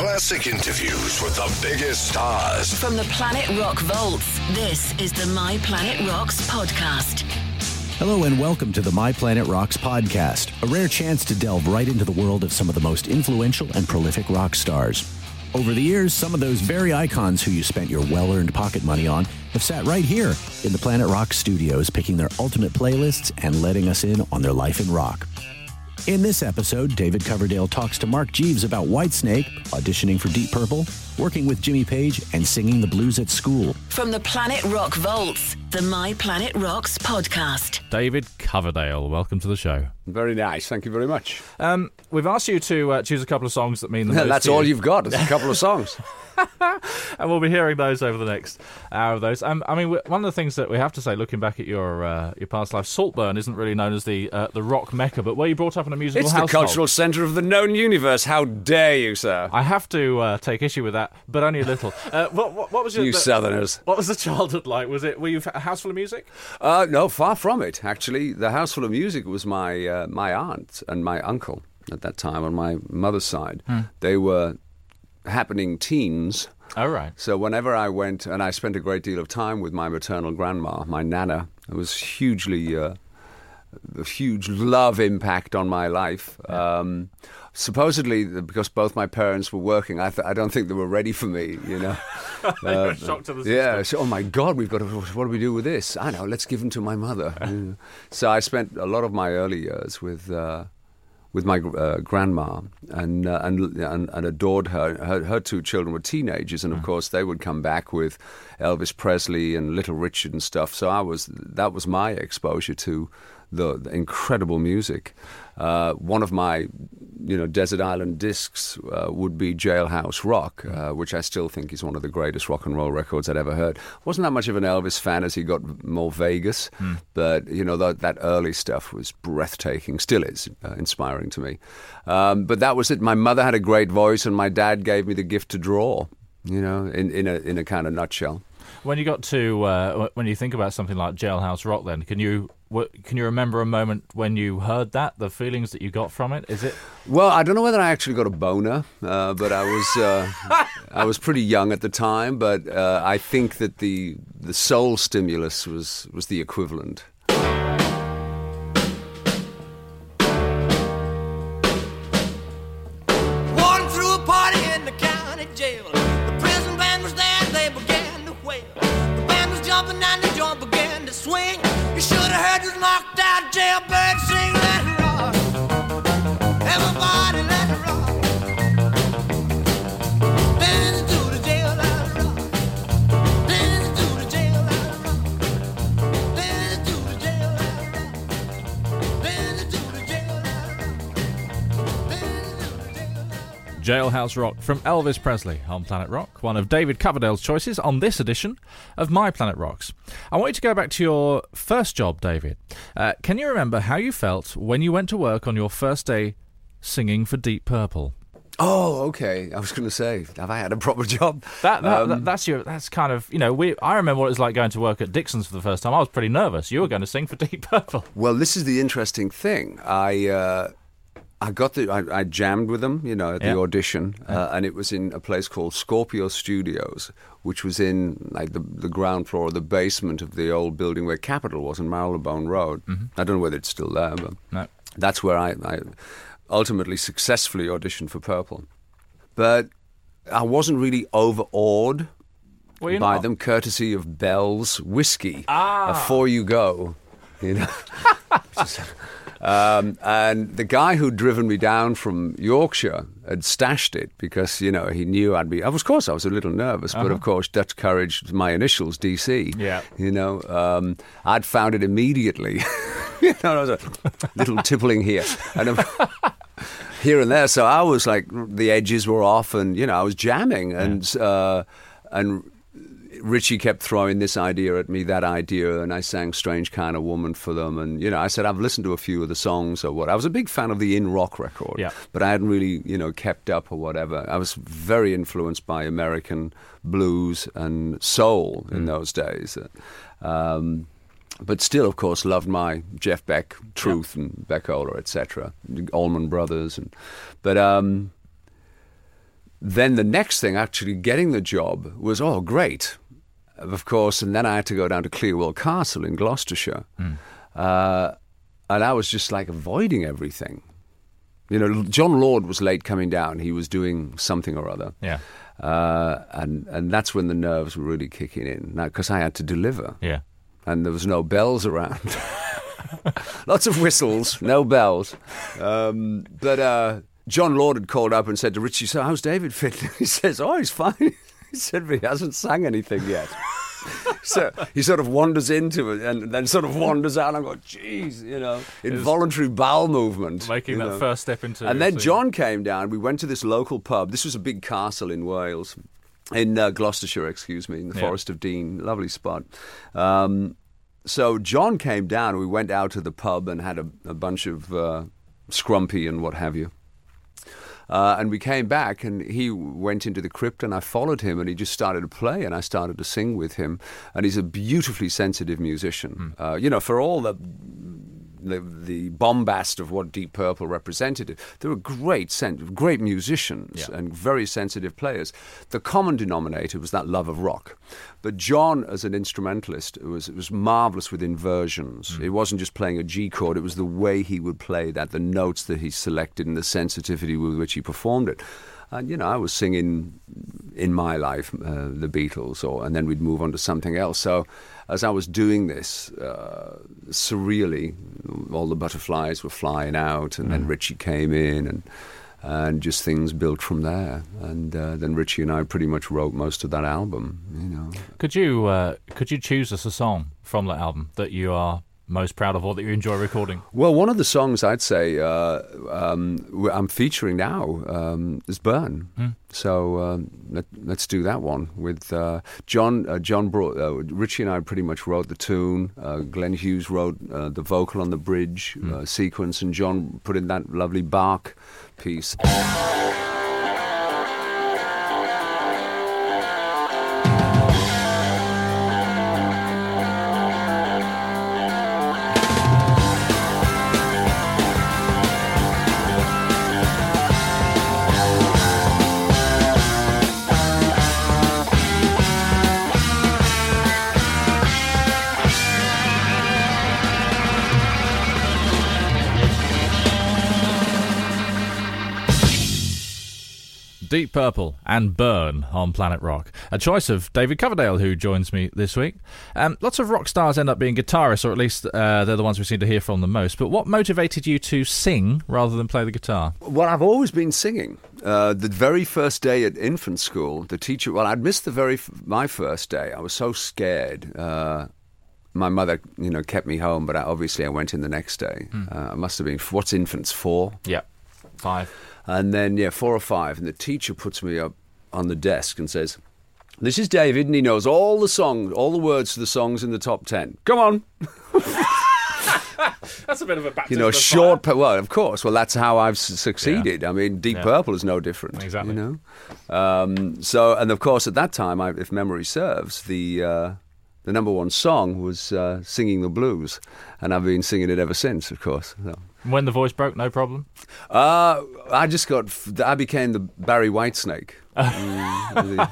Classic interviews with the biggest stars. From the Planet Rock Vaults, this is the My Planet Rocks podcast. Hello and welcome to the My Planet Rocks podcast, a rare chance to delve right into the world of some of the most influential and prolific rock stars. Over the years, some of those very icons who you spent your well earned pocket money on have sat right here in the Planet Rock studios, picking their ultimate playlists and letting us in on their life in rock. In this episode, David Coverdale talks to Mark Jeeves about Whitesnake, auditioning for Deep Purple, working with Jimmy Page, and singing the blues at school. From the Planet Rock Vaults, the My Planet Rocks podcast. David Coverdale, welcome to the show. Very nice. Thank you very much. Um, we've asked you to uh, choose a couple of songs that mean the most. That's to all you. you've got. It's a couple of songs. and we'll be hearing those over the next hour of those. Um, I mean, one of the things that we have to say, looking back at your uh, your past life, Saltburn isn't really known as the uh, the rock mecca, but were you brought up in a musical It's the cultural centre of the known universe. How dare you, sir? I have to uh, take issue with that, but only a little. Uh, what, what, what was your You the- Southerners. What was the childhood like? Was it were you a house full of music? Uh, no, far from it. Actually, the House Full of Music was my uh, my aunt and my uncle at that time on my mother's side. They were happening teens. Oh right. So whenever I went, and I spent a great deal of time with my maternal grandma, my nana, it was hugely, uh, a huge love impact on my life. Um, supposedly, because both my parents were working, I, th- I don't think they were ready for me. You know. Shocked to the system. Yeah. So, oh my God, we've got to. What do we do with this? I know. Let's give them to my mother. Yeah. So I spent a lot of my early years with. Uh, with my uh, grandma and, uh, and and and adored her. her. Her two children were teenagers, and of course they would come back with Elvis Presley and Little Richard and stuff. So I was that was my exposure to the, the incredible music. Uh, one of my you know desert island discs uh, would be Jailhouse Rock, uh, which I still think is one of the greatest rock and roll records I'd ever heard. wasn't that much of an Elvis fan as he got more Vegas, but you know that that early stuff was breathtaking. Still is uh, inspiring to me. Um, but that was it. My mother had a great voice, and my dad gave me the gift to draw. You know, in in a in a kind of nutshell. When you got to uh, when you think about something like Jailhouse Rock, then can you can you remember a moment when you heard that, the feelings that you got from it? Is it Well, I don't know whether I actually got a boner, uh, but I was uh, I was pretty young at the time. But uh, I think that the the soul stimulus was was the equivalent. Jumping and the joint began to swing. You should have heard this knocked out jailbird sing, Jailhouse Rock from Elvis Presley on Planet Rock, one of David Coverdale's choices on this edition of My Planet Rocks. I want you to go back to your first job, David. Uh, can you remember how you felt when you went to work on your first day singing for Deep Purple? Oh, okay. I was going to say, have I had a proper job? That, that, Um, that- that's your that's kind of you know we I remember what it was like going to work at Dixon's for the first time. I was pretty nervous. You were going to sing for Deep Purple. Well, this is the interesting thing. I uh, I got the I, I jammed with them, you know, at Yeah. the audition, uh, and it was in a place called Scorpio Studios, which was in like the the ground floor or the basement of the old building where Capitol was on Marylebone Road. I don't know whether it's still there, but No. that's where I, I ultimately successfully auditioned for Purple. But I wasn't really overawed Well, by not. them, courtesy of Bell's whiskey. Ah. Before you go, you know. um, and the guy who'd driven me down from Yorkshire had stashed it because you know he knew I'd be. Of course, I was a little nervous, but of course, Dutch Courage, my initials, DC. Yeah. You know, um, I'd found it immediately. you know, there was a little tippling here, and. here and there. So I was like, the edges were off, and you know, I was jamming, and uh, and Ritchie kept throwing this idea at me, that idea, and I sang "Strange Kind of Woman" for them, and you know, I said I've listened to a few of the songs or what. I was a big fan of the In Rock record, Yeah. but I hadn't really, you know, kept up or whatever. I was very influenced by American blues and soul in those days. Um, but still, of course, loved my Jeff Beck, Truth, and Beck-Ola, etc. Allman Brothers, and but um, then the next thing, actually getting the job, was oh great, of course. And then I had to go down to Clearwell Castle in Gloucestershire, uh, and I was just like avoiding everything. You know, Jon Lord was late coming down. He was doing something or other. Yeah. Uh, and and that's when the nerves were really kicking in. Now, because I had to deliver, Yeah. and there was no bells around. Lots of whistles, no bells. Um, but uh, Jon Lord had called up and said to Ritchie, "So how's David Fitton?" He says, "Oh, he's fine." He said, "But he hasn't sang anything yet." so he sort of wanders into it and then sort of wanders out. And I go, "Geez, you know, involuntary bowel movement." Making that know. first step into. And then singing. John came down. We went to this local pub. This was a big castle in Wales, in uh, Gloucestershire, excuse me, in the Yeah. Forest of Dean. Lovely spot. Um, so John came down. We went out to the pub and had a, a bunch of uh, scrumpy and what have you. Uh, and we came back, and he went into the crypt, and I followed him, and he just started to play, and I started to sing with him. And he's a beautifully sensitive musician. Uh, you know, for all the the, the bombast of what Deep Purple represented, they were great, great musicians Yeah. and very sensitive players. The common denominator was that love of rock. But John, as an instrumentalist, was was marvelous with inversions. It wasn't just playing a G chord; it was the way he would play that, the notes that he selected, and the sensitivity with which he performed it. And you know, I was singing in my life uh, the Beatles, or and then we'd move on to something else. So, as I was doing this, uh, surreally, all the butterflies were flying out, and then Ritchie came in, and and just things built from there. And uh, then Ritchie and I pretty much wrote most of that album. You know, Could you uh, could you choose us a song from that album that you are most proud of or that you enjoy recording? well, one of the songs I'd say uh, um, I'm featuring now um, is "Burn." So um, let, let's do that one with uh, John. Uh, John brought uh, Ritchie and I pretty much wrote the tune. Uh, Glenn Hughes wrote uh, the vocal on the bridge uh, sequence, and John put in that lovely Bach piece. Deep Purple and Burn on Planet Rock. A choice of David Coverdale, who joins me this week. Um, lots of rock stars end up being guitarists, or at least uh, they're the ones we seem to hear from the most. But what motivated you to sing rather than play the guitar? Well, I've always been singing. Uh, the very first day at infant school, the teacher. Well, I'd missed the very f- my first day. I was so scared. Uh, my mother, you know, kept me home, but I, obviously I went in the next day. Uh, I must have been what's infants four, Yeah, five. And then yeah, four or five, and the teacher puts me up on the desk and says. This is David, and he knows all the songs, all the words to the songs in the top ten. Come on, That's a bit of a you know, short. Well, of course. Well, that's how I've succeeded. I mean, Deep Yeah. Purple is no different. Exactly. You know. Um, so, and of course, at that time, I, if memory serves, the uh, the number one song was uh, "Singing the Blues," and I've been singing it ever since. Of course. So. When the voice broke, no problem. Uh, I just got. I became the Barry Whitesnake. Mm,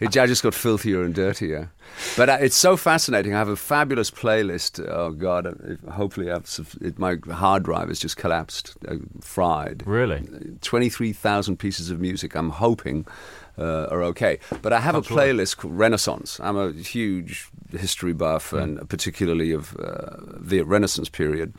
it, I just got filthier and dirtier. But uh, it's so fascinating. I have a fabulous playlist. Oh God! uh, Hopefully, I've, it, my hard drive has just collapsed, uh, fried. Really? Twenty-three thousand pieces of music. I'm hoping uh, are okay. But I have a playlist called Renaissance. I'm a huge history buff, and particularly of uh, the Renaissance period.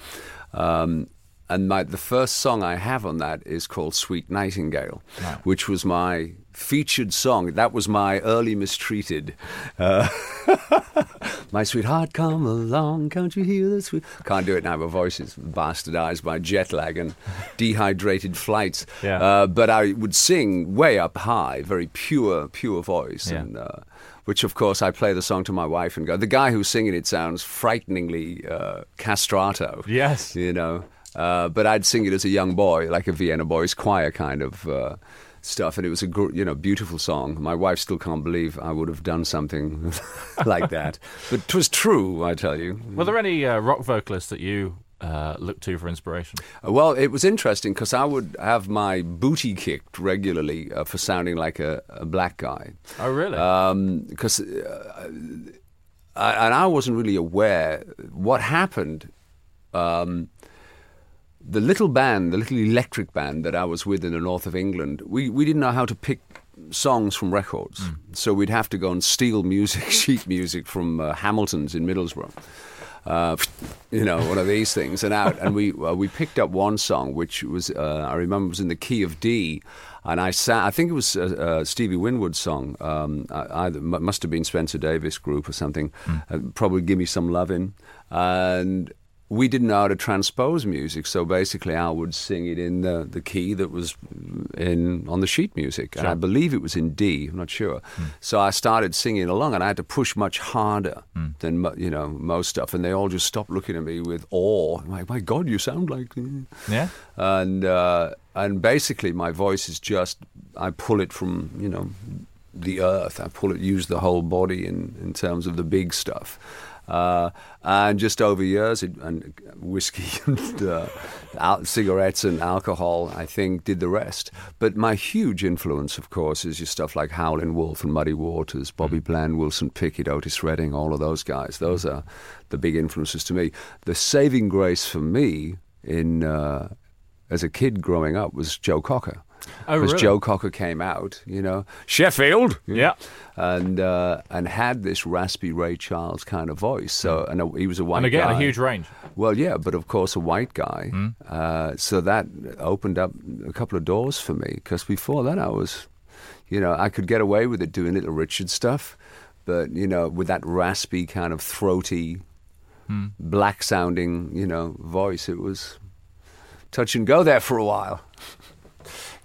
Um, and my, the first song I have on that is called "Sweet Nightingale," which was my featured song. That was my early mistreated. Uh, my sweetheart, come along, can't you hear the sweet? Can't do it now. My voice is bastardized by jet lag and dehydrated flights. Yeah. Uh, but I would sing way up high, very pure, pure voice, Yeah. and uh, which of course I play the song to my wife and go. The guy who's singing it sounds frighteningly uh, castrato. Yes. you know. Uh, but I'd sing it as a young boy, like a Vienna Boys Choir kind of uh, stuff, and it was a gr- you know beautiful song. My wife still can't believe I would have done something like that, but 'twas true, I tell you. Were there any uh, rock vocalists that you uh, look to for inspiration? Uh, Well, it was interesting because I would have my booty kicked regularly uh, for sounding like a, a black guy. Oh, really? Because, uh, I, and I wasn't really aware what happened. Um, the little band, the little electric band that I was with in the north of England, we, we didn't know how to pick songs from records. So we'd have to go and steal music, sheet music from uh, Hamilton's in Middlesbrough. Uh, you know, one of these things, and out, and we uh, we picked up one song which was uh, I remember was in the key of D, and I sat. I think it was uh, uh, Stevie Winwood's song. Um, I- either must have been Spencer Davis Group or something. Uh, probably "Give Me Some Lovin'," and we didn't know how to transpose music, so basically I would sing it in the, the key that was in on the sheet music, and I believe it was in D. I'm not sure. So I started singing along, and I had to push much harder than you know most stuff, and they all just stopped looking at me with awe. I'm like, my God, you sound like. Yeah. And uh, and basically, my voice is just I pull it from you know the earth. I pull it, use the whole body in in terms of the big stuff. Uh, and just over years, it, and whiskey and uh, al- cigarettes and alcohol, I think, did the rest. But my huge influence, of course, is your stuff like Howlin' Wolf and Muddy Waters, Bobby Bland, Wilson Pickett, Otis Redding, all of those guys. Those are the big influences to me. The saving grace for me in uh, as a kid growing up was Joe Cocker. Oh, Because really? Joe Cocker came out, you know, Sheffield, Yeah. and uh, and had this raspy Ray Charles kind of voice. So and uh, he was a white And again, guy. a huge range. Well, yeah, but of course a white guy. Uh, so that opened up a couple of doors for me because before that I was, you know, I could get away with it doing Little Richard stuff, but you know, with that raspy kind of throaty, black sounding, you know, voice, it was touch and go there for a while.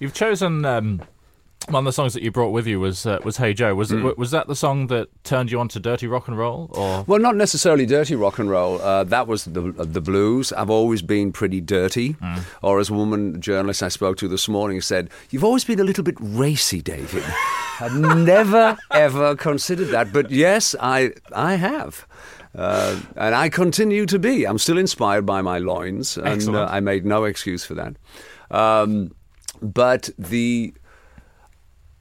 You've chosen um, one of the songs that you brought with you was uh, was Hey Joe. Was it, was that the song that turned you on to dirty rock and roll? Or Well, not necessarily dirty rock and roll. Uh, that was the the blues. I've always been pretty dirty. Or as a woman journalist I spoke to this morning said, "You've always been a little bit racy, David." I've never ever considered that, but yes, I I have. Uh, and I continue to be. I'm still inspired by my loins, and uh, I made no excuse for that. Um, but the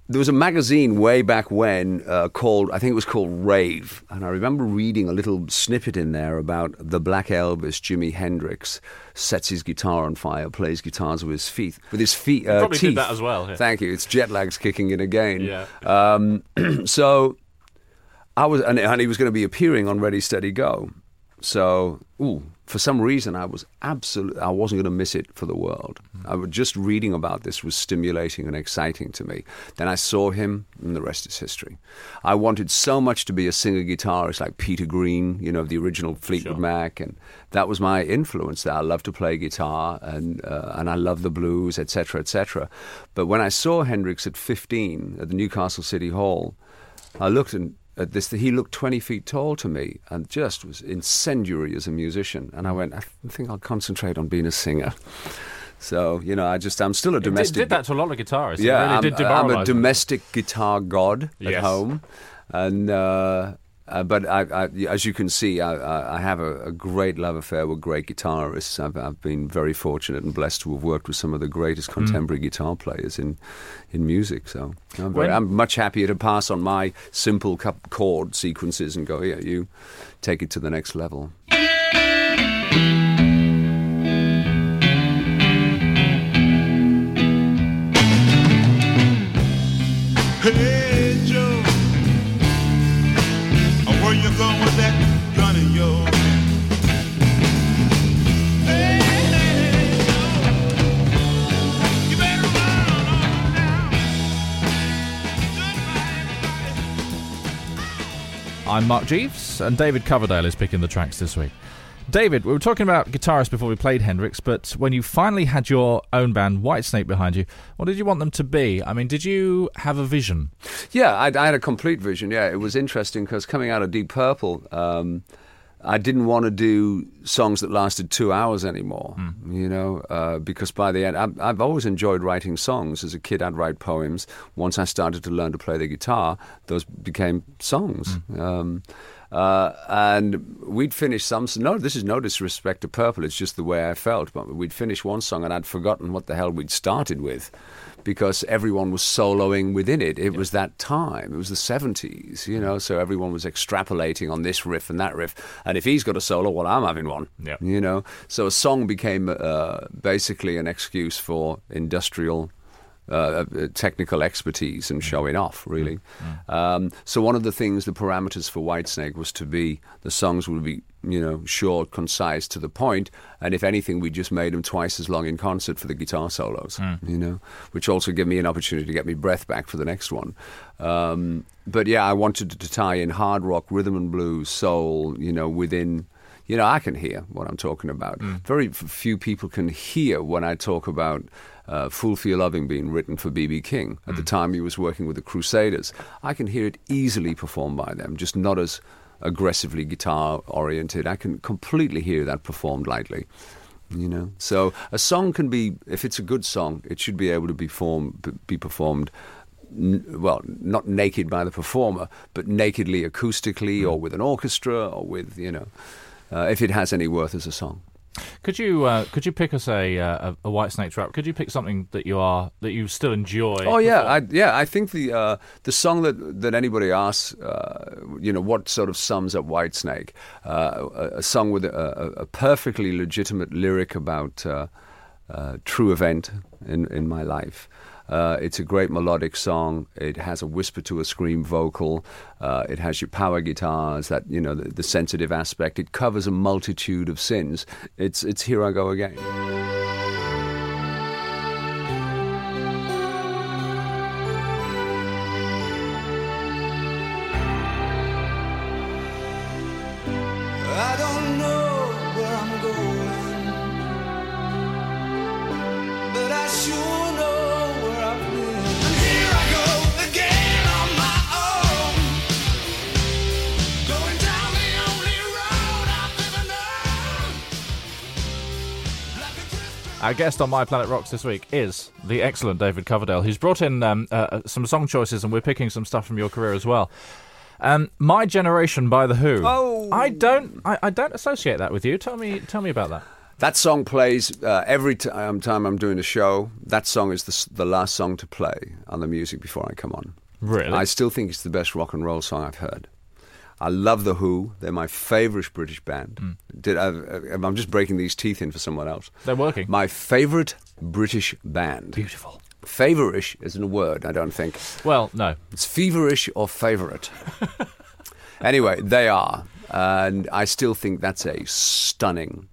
there was a magazine way back when uh, called I think it was called Rave, and I remember reading a little snippet in there about the Black Elvis, Jimi Hendrix, sets his guitar on fire, plays guitars with his feet, with his feet. Uh, probably did that as well, yeah. Thank you. It's jet lag's kicking in again. Yeah. Um, so I was, and, and he was going to be appearing on Ready Steady Go. So, ooh, for some reason, I was absolutely, I wasn't going to miss it for the world. I was just reading about this was stimulating and exciting to me. Then I saw him, and the rest is history. I wanted so much to be a singer guitarist like Peter Green, you know, the original Fleetwood Sure. Mac, and that was my influence. That I love to play guitar, and uh, and I love the blues, etc., etc. But when I saw Hendrix at 15 at the Newcastle City Hall, I looked and at this. He looked 20 feet tall to me and just was incendiary as a musician. And I went, I think I'll concentrate on being a singer. So you know, I just I'm still a It did, domestic. did that to a lot of guitarists. Yeah, really I'm, did I'm a domestic guitar god at Yes. home, and. Uh, uh, but I, I, as you can see, I, I, have a, a great love affair with great guitarists. I've, I've been very fortunate and blessed to have worked with some of the greatest Mm. contemporary guitar players in, in music. So I'm, very, I'm much happier to pass on my simple cup chord sequences and go, here, you take it to the next level. I'm Mark Jeeves, and David Coverdale is picking the tracks this week. David, we were talking about guitarists before we played Hendrix, but when you finally had your own band, Whitesnake, behind you, what did you want them to be? I mean, did you have a vision? Yeah, I, I had a complete vision. Yeah, it was interesting because coming out of Deep Purple, um, I didn't want to do songs that lasted two hours anymore, you know, uh, because by the end, I've, I've always enjoyed writing songs. As a kid, I'd write poems. Once I started to learn to play the guitar, those became songs. Um, uh, and we'd finish some. No, this is no disrespect to Purple. It's just the way I felt. But we'd finish one song, and I'd forgotten what the hell we'd started with, because everyone was soloing within it. It was that time. It was the seventies, you know. So everyone was extrapolating on this riff and that riff. And if he's got a solo, well, I'm having one. Yeah. You know. So a song became uh, basically an excuse for industrial uh, uh, technical expertise and showing off, really. Um, so one of the things, the parameters for Whitesnake was to be the songs would be, you know, short, concise, to the point, and if anything, we just made them twice as long in concert for the guitar solos, you know, which also gave me an opportunity to get me breath back for the next one. Um, but yeah, I wanted to tie in hard rock, rhythm and blues, soul, you know, within you know, I can hear what I'm talking about. Very few people can hear when I talk about uh, Fool for Your Loving being written for B.B. King. At the time, he was working with the Crusaders. I can hear it easily performed by them, just not as aggressively guitar oriented. I can completely hear that performed lightly. You know, so a song can be, if it's a good song, it should be able to be form, be performed n- well, not naked by the performer, but nakedly acoustically or with an orchestra or with, you know, uh, if it has any worth as a song. Could you uh, could you pick us a, uh, a a Whitesnake track? Could you pick something that you are that you still enjoy? Oh yeah, I, yeah. I think the uh, the song that that anybody asks, uh, you know, what sort of sums up Whitesnake, uh, a, a song with a, a, a perfectly legitimate lyric about uh, uh, true event in in my life. Uh, it's a great melodic song. It has a whisper to a scream vocal. Uh, it has your power guitars, that you know, the, the sensitive aspect. It covers a multitude of sins. It's it's here I go again. Guest on My Planet Rocks this week is the excellent David Coverdale, who's brought in um, uh, some song choices, and we're picking some stuff from your career as well. Um, My Generation by the Who. Oh. I don't, I, I don't associate that with you. Tell me, tell me about that. That song plays uh, every t- um, time I'm doing a show. That song is the, the last song to play on the music before I come on. Really? I still think it's the best rock and roll song I've heard. I love The Who. They're my favourite British band. Hmm. Did I, I'm just breaking these teeth in for someone else. They're working. My favourite British band. Beautiful. Favourish isn't a word, I don't think. Well, no. It's feverish or favourite. anyway, they are. And I still think that's a stunning,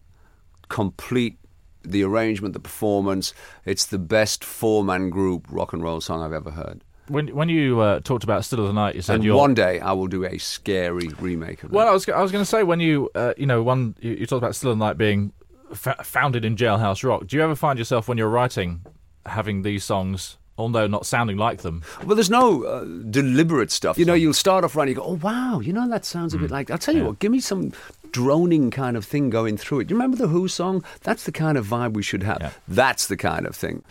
complete, the arrangement, the performance. It's the best four man group rock and roll song I've ever heard. When when you uh, talked about Still of the Night, you said one day I will do a scary remake of that. well, I was I was going to say when you uh, you know one you, you talked about Still of the Night being fa- founded in Jailhouse Rock. Do you ever find yourself when you're writing having these songs, although not sounding like them? Well, there's no uh, deliberate stuff. You know, you'll start off running, you go, oh, wow, you know, that sounds a bit like. I'll tell you what, give me some droning kind of thing going through it. You remember the Who song? That's the kind of vibe we should have. Yeah. That's the kind of thing.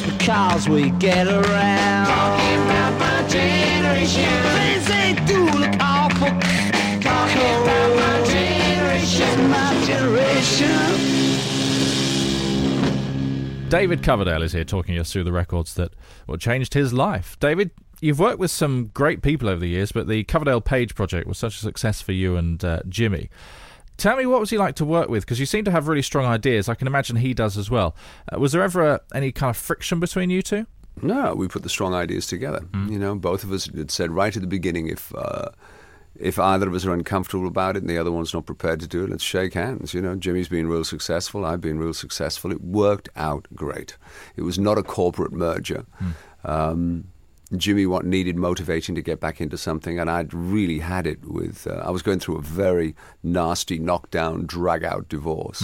Just because we get around. Talking about my generation. Things they do look awful. Talking about my generation. My generation. David Coverdale is here talking us through the records that well, changed his life. David, you've worked with some great people over the years, but the Coverdale Page project was such a success for you and uh, Jimmy. Tell me, what was he like to work with? Because you seem to have really strong ideas. I can imagine he does as well. Uh, was there ever uh, any kind of friction between you two? No, we put the strong ideas together. Mm. You know, both of us had said right at the beginning if. Uh, if either of us are uncomfortable about it and the other one's not prepared to do it, let's shake hands. You know, Jimmy's been real successful. I've been real successful. It worked out great. It was not a corporate merger. Um, Jimmy what needed motivating to get back into something, and I'd really had it with. Uh, I was going through a very nasty knockdown, drag out divorce.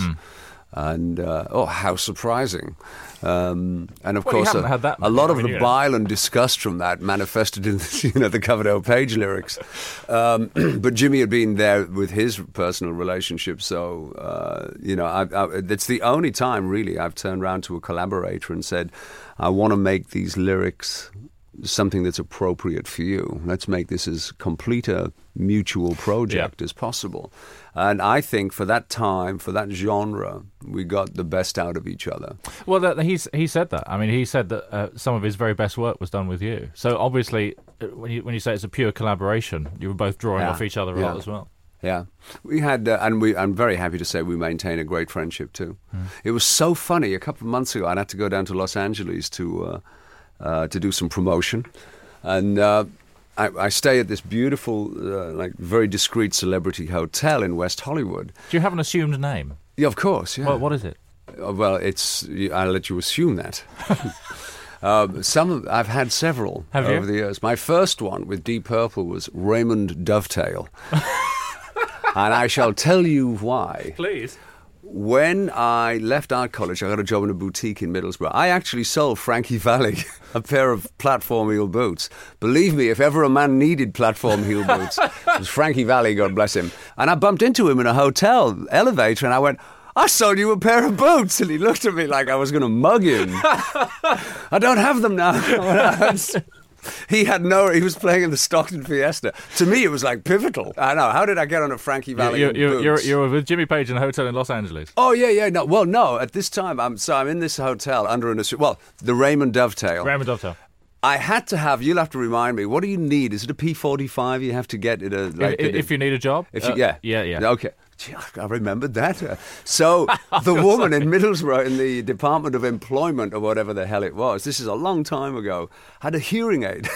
And uh, oh, how surprising! Um, and of Well, course, a, that a lot I of the bile and disgust from that manifested in the, you know the Coverdale page lyrics. Um, but Jimmy had been there with his personal relationship, so uh, you know, I, I, it's the only time really I've turned around to a collaborator and said, "I want to make these lyrics." Something that's appropriate for you. Let's make this as complete a mutual project as possible. And I think for that time, for that genre, we got the best out of each other. Well, that, he's he said that. I mean, he said that uh, some of his very best work was done with you. So obviously, uh, when you when you say it's a pure collaboration, you were both drawing Yeah. off each other a Yeah. lot as well. Yeah, we had, uh, and we. I'm very happy to say we maintain a great friendship too. It was so funny. A couple of months ago, I had to go down to Los Angeles to uh, uh, to do some promotion, and uh, I, I stay at this beautiful, uh, like very discreet celebrity hotel in West Hollywood. Do you have an assumed name? Yeah, of course. Yeah. Well, what is it? Uh, well, it's. I'll let you assume that. Um, some I've had several Have you? over the years. My first one with Deep Purple was Raymond Dovetail, and I shall tell you why. Please. When I left art college, I got a job in a boutique in Middlesbrough. I actually sold Frankie Valli a pair of platform heel boots. Believe me, if ever a man needed platform heel boots, it was Frankie Valli, God bless him. And I bumped into him in a hotel elevator and I went, I sold you a pair of boots. And he looked at me like I was going to mug him. I don't have them now. He had no, he was playing in the Stockton Fiesta. To me, it was like pivotal. I know. How did I get on a Frankie Valli? You, you, you're, you're with Jimmy Page in a hotel in Los Angeles. Oh yeah, yeah. No, well, no. At this time, I'm so I'm in this hotel under an well, the Raymond Dovetail. Raymond Dovetail. I had to have. You'll have to remind me. What do you need? Is it a P45? You have to get it a like. if, if you need a job? if you, Uh, yeah, Yeah, yeah. Okay. I remembered that. Uh, So the woman in Middlesbrough in the Department of Employment or whatever the hell it was. This is a long time ago. Had a hearing aid,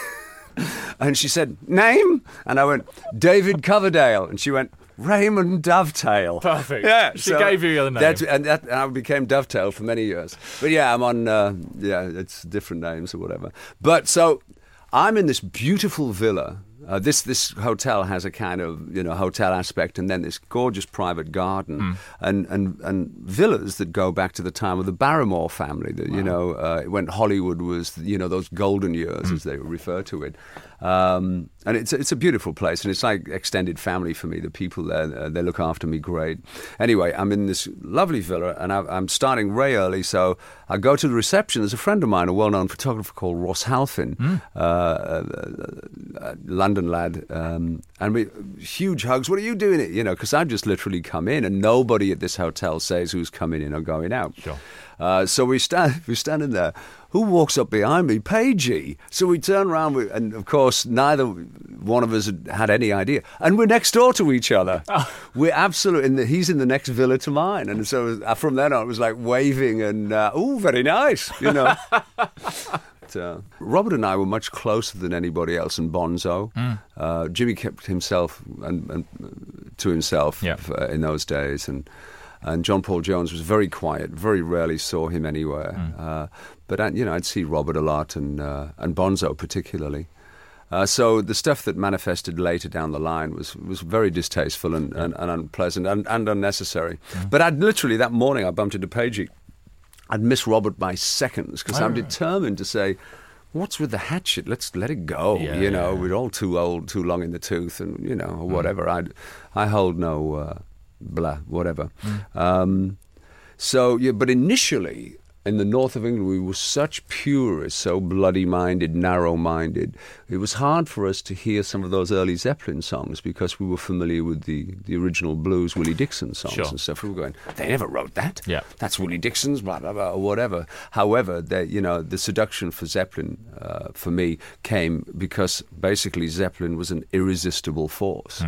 and she said name, and I went David Coverdale, and she went. Raymond Dovetail. Perfect. Yeah, She gave you the other name. That's, and, that, and I became Dovetail for many years. But yeah, I'm on. Uh, yeah, it's different names or whatever. But so I'm in this beautiful villa. Uh, this this hotel has a kind of you know hotel aspect, and then this gorgeous private garden, Hmm. and, and and villas that go back to the time of the Barrymore family. That you know uh, when Hollywood was you know those golden years Hmm. as they refer to it. Um, and it's it's a beautiful place, and it's like extended family for me. The people there, uh, they look after me great. Anyway, I'm in this lovely villa, and I, I'm starting way early, so I go to the reception. There's a friend of mine, a well-known photographer called Ross Halfin, uh, uh, uh, London lad, um, and we huge hugs. What are you doing? It you know, because I've just literally come in, and nobody at this hotel says who's coming in or going out. Sure. Uh, so we stand, we're standing there. Who walks up behind me? Pagey. So we turn around, we, and of course, neither one of us had, had any idea. And we're next door to each other. We're absolutely, in the, he's in the next villa to mine. And so from then on, it was like waving and, uh, oh, very nice, you know. Uh, Robert and I were much closer than anybody else in Bonzo. Mm. Uh, Jimmy kept himself and, and uh, to himself Yeah. uh, in those days, and and John Paul Jones was very quiet. Very rarely saw him anywhere. Mm. Uh, but you know, I'd see Robert a lot, and uh, and Bonzo particularly. Uh, so the stuff that manifested later down the line was, was very distasteful and, and, and unpleasant and, and unnecessary. Mm. But I'd literally that morning I bumped into Pagey. I'd miss Robert by seconds because I'm determined to say, "What's with the hatchet? Let's let it go." Yeah, you know, yeah. we're all too old, too long in the tooth, and you know, Mm. whatever. I, I hold no uh, blah, whatever. Mm. Um, so yeah, but initially in the north of England, we were such purists, so bloody-minded, narrow-minded. It was hard for us to hear some of those early Zeppelin songs because we were familiar with the, the original blues, Willie Dixon songs Sure. and stuff. We were going, they never wrote that. Yeah. that's Willie Dixon's, blah blah blah, or whatever. However, they, you know, the seduction for Zeppelin uh, for me came because basically Zeppelin was an irresistible force.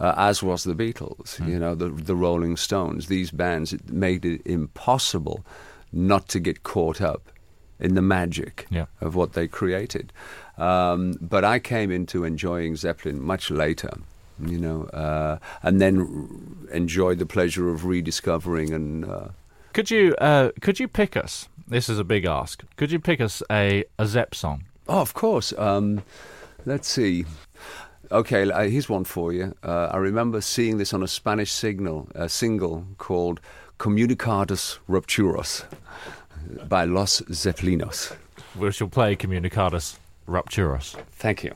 Uh, as was the Beatles, you know, the the Rolling Stones. These bands it made it impossible not to get caught up in the magic Yeah. of what they created. Um, but I came into enjoying Zeppelin much later, you know, uh, and then r- enjoyed the pleasure of rediscovering and. Uh, Could you uh, could you pick us? This is a big ask. Could you pick us a a Zepp song? Oh, of course. Um, let's see. Okay, uh, here's one for you. Uh, I remember seeing this on a Spanish signal, a single called Comunicados Rupturos by Los Zeppelinos. We shall play Comunicados Rupturos. Thank you.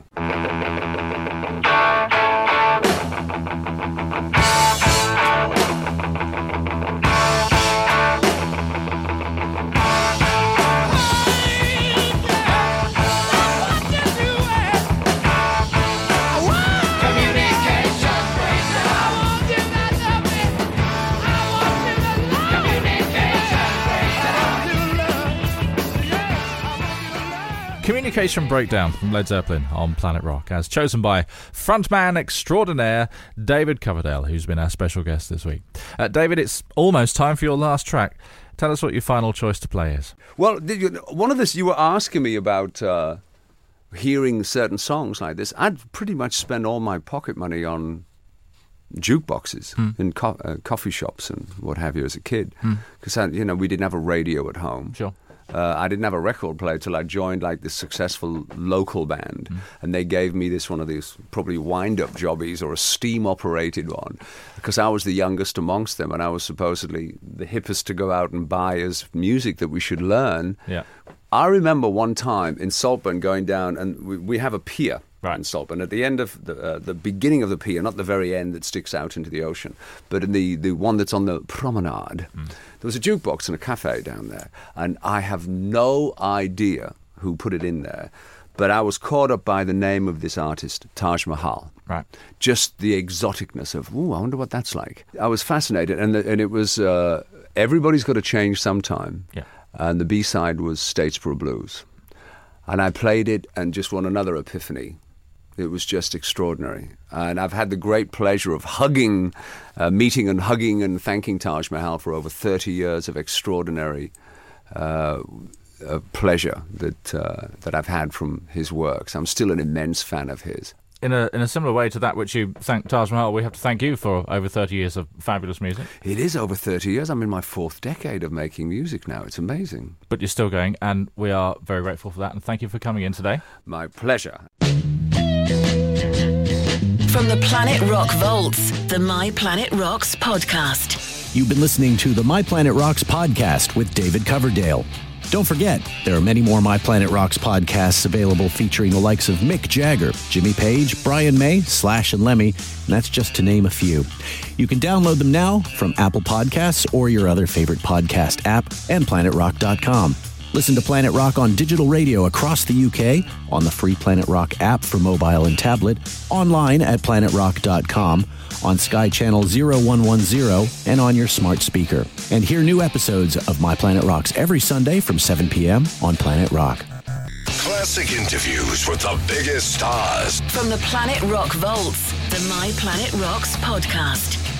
Communication Breakdown from Led Zeppelin on Planet Rock, as chosen by frontman extraordinaire David Coverdale, who's been our special guest this week. Uh, David, it's almost time for your last track. Tell us what your final choice to play is. Well, did you, one of this you were asking me about uh, hearing certain songs like this. I'd pretty much spend all my pocket money on jukeboxes in co- uh, coffee shops and what have you as a kid, because you know we didn't have a radio at home. Sure. Uh, I didn't have a record player till I joined like this successful local band, and they gave me this one of these probably wind-up jobbies or a steam-operated one, because I was the youngest amongst them, and I was supposedly the hippest to go out and buy as music that we should learn. Yeah. I remember one time in Saltburn going down, and we, we have a pier Right. in Saltburn. At the end of the, uh, the beginning of the pier, not the very end that sticks out into the ocean, but in the, the one that's on the promenade, there was a jukebox in a cafe down there. And I have no idea who put it in there, but I was caught up by the name of this artist, Taj Mahal Right. just the exoticness of, ooh, I wonder what that's like. I was fascinated, and the, and it was uh, everybody's got to change sometime. Yeah. And the B side was Statesboro Blues, and I played it and just won another epiphany. It was just extraordinary, and I've had the great pleasure of hugging, uh, meeting and hugging and thanking Taj Mahal for over thirty years of extraordinary. Uh, uh, pleasure that uh, that I've had from his works. I'm still an immense fan of his. In a, in a similar way to that which you thank Taj Mahal, we have to thank you for over 30 years of fabulous music. It is over 30 years. I'm in my fourth decade of making music now. It's amazing. But you're still going, and we are very grateful for that. And thank you for coming in today. My pleasure. From the Planet Rock Vaults, the My Planet Rocks podcast. You've been listening to the My Planet Rocks podcast with David Coverdale. Don't forget, there are many more My Planet Rocks podcasts available featuring the likes of Mick Jagger, Jimmy Page, Brian May, Slash, and Lemmy, and that's just to name a few. You can download them now from Apple Podcasts or your other favorite podcast app and planetrock.com. Listen to Planet Rock on digital radio across the UK, on the free Planet Rock app for mobile and tablet, online at planetrock.com, on Sky Channel 0110, and on your smart speaker. And hear new episodes of My Planet Rocks every Sunday from 7 p.m. on Planet Rock. Classic interviews with the biggest stars. From the Planet Rock Vaults, the My Planet Rocks podcast.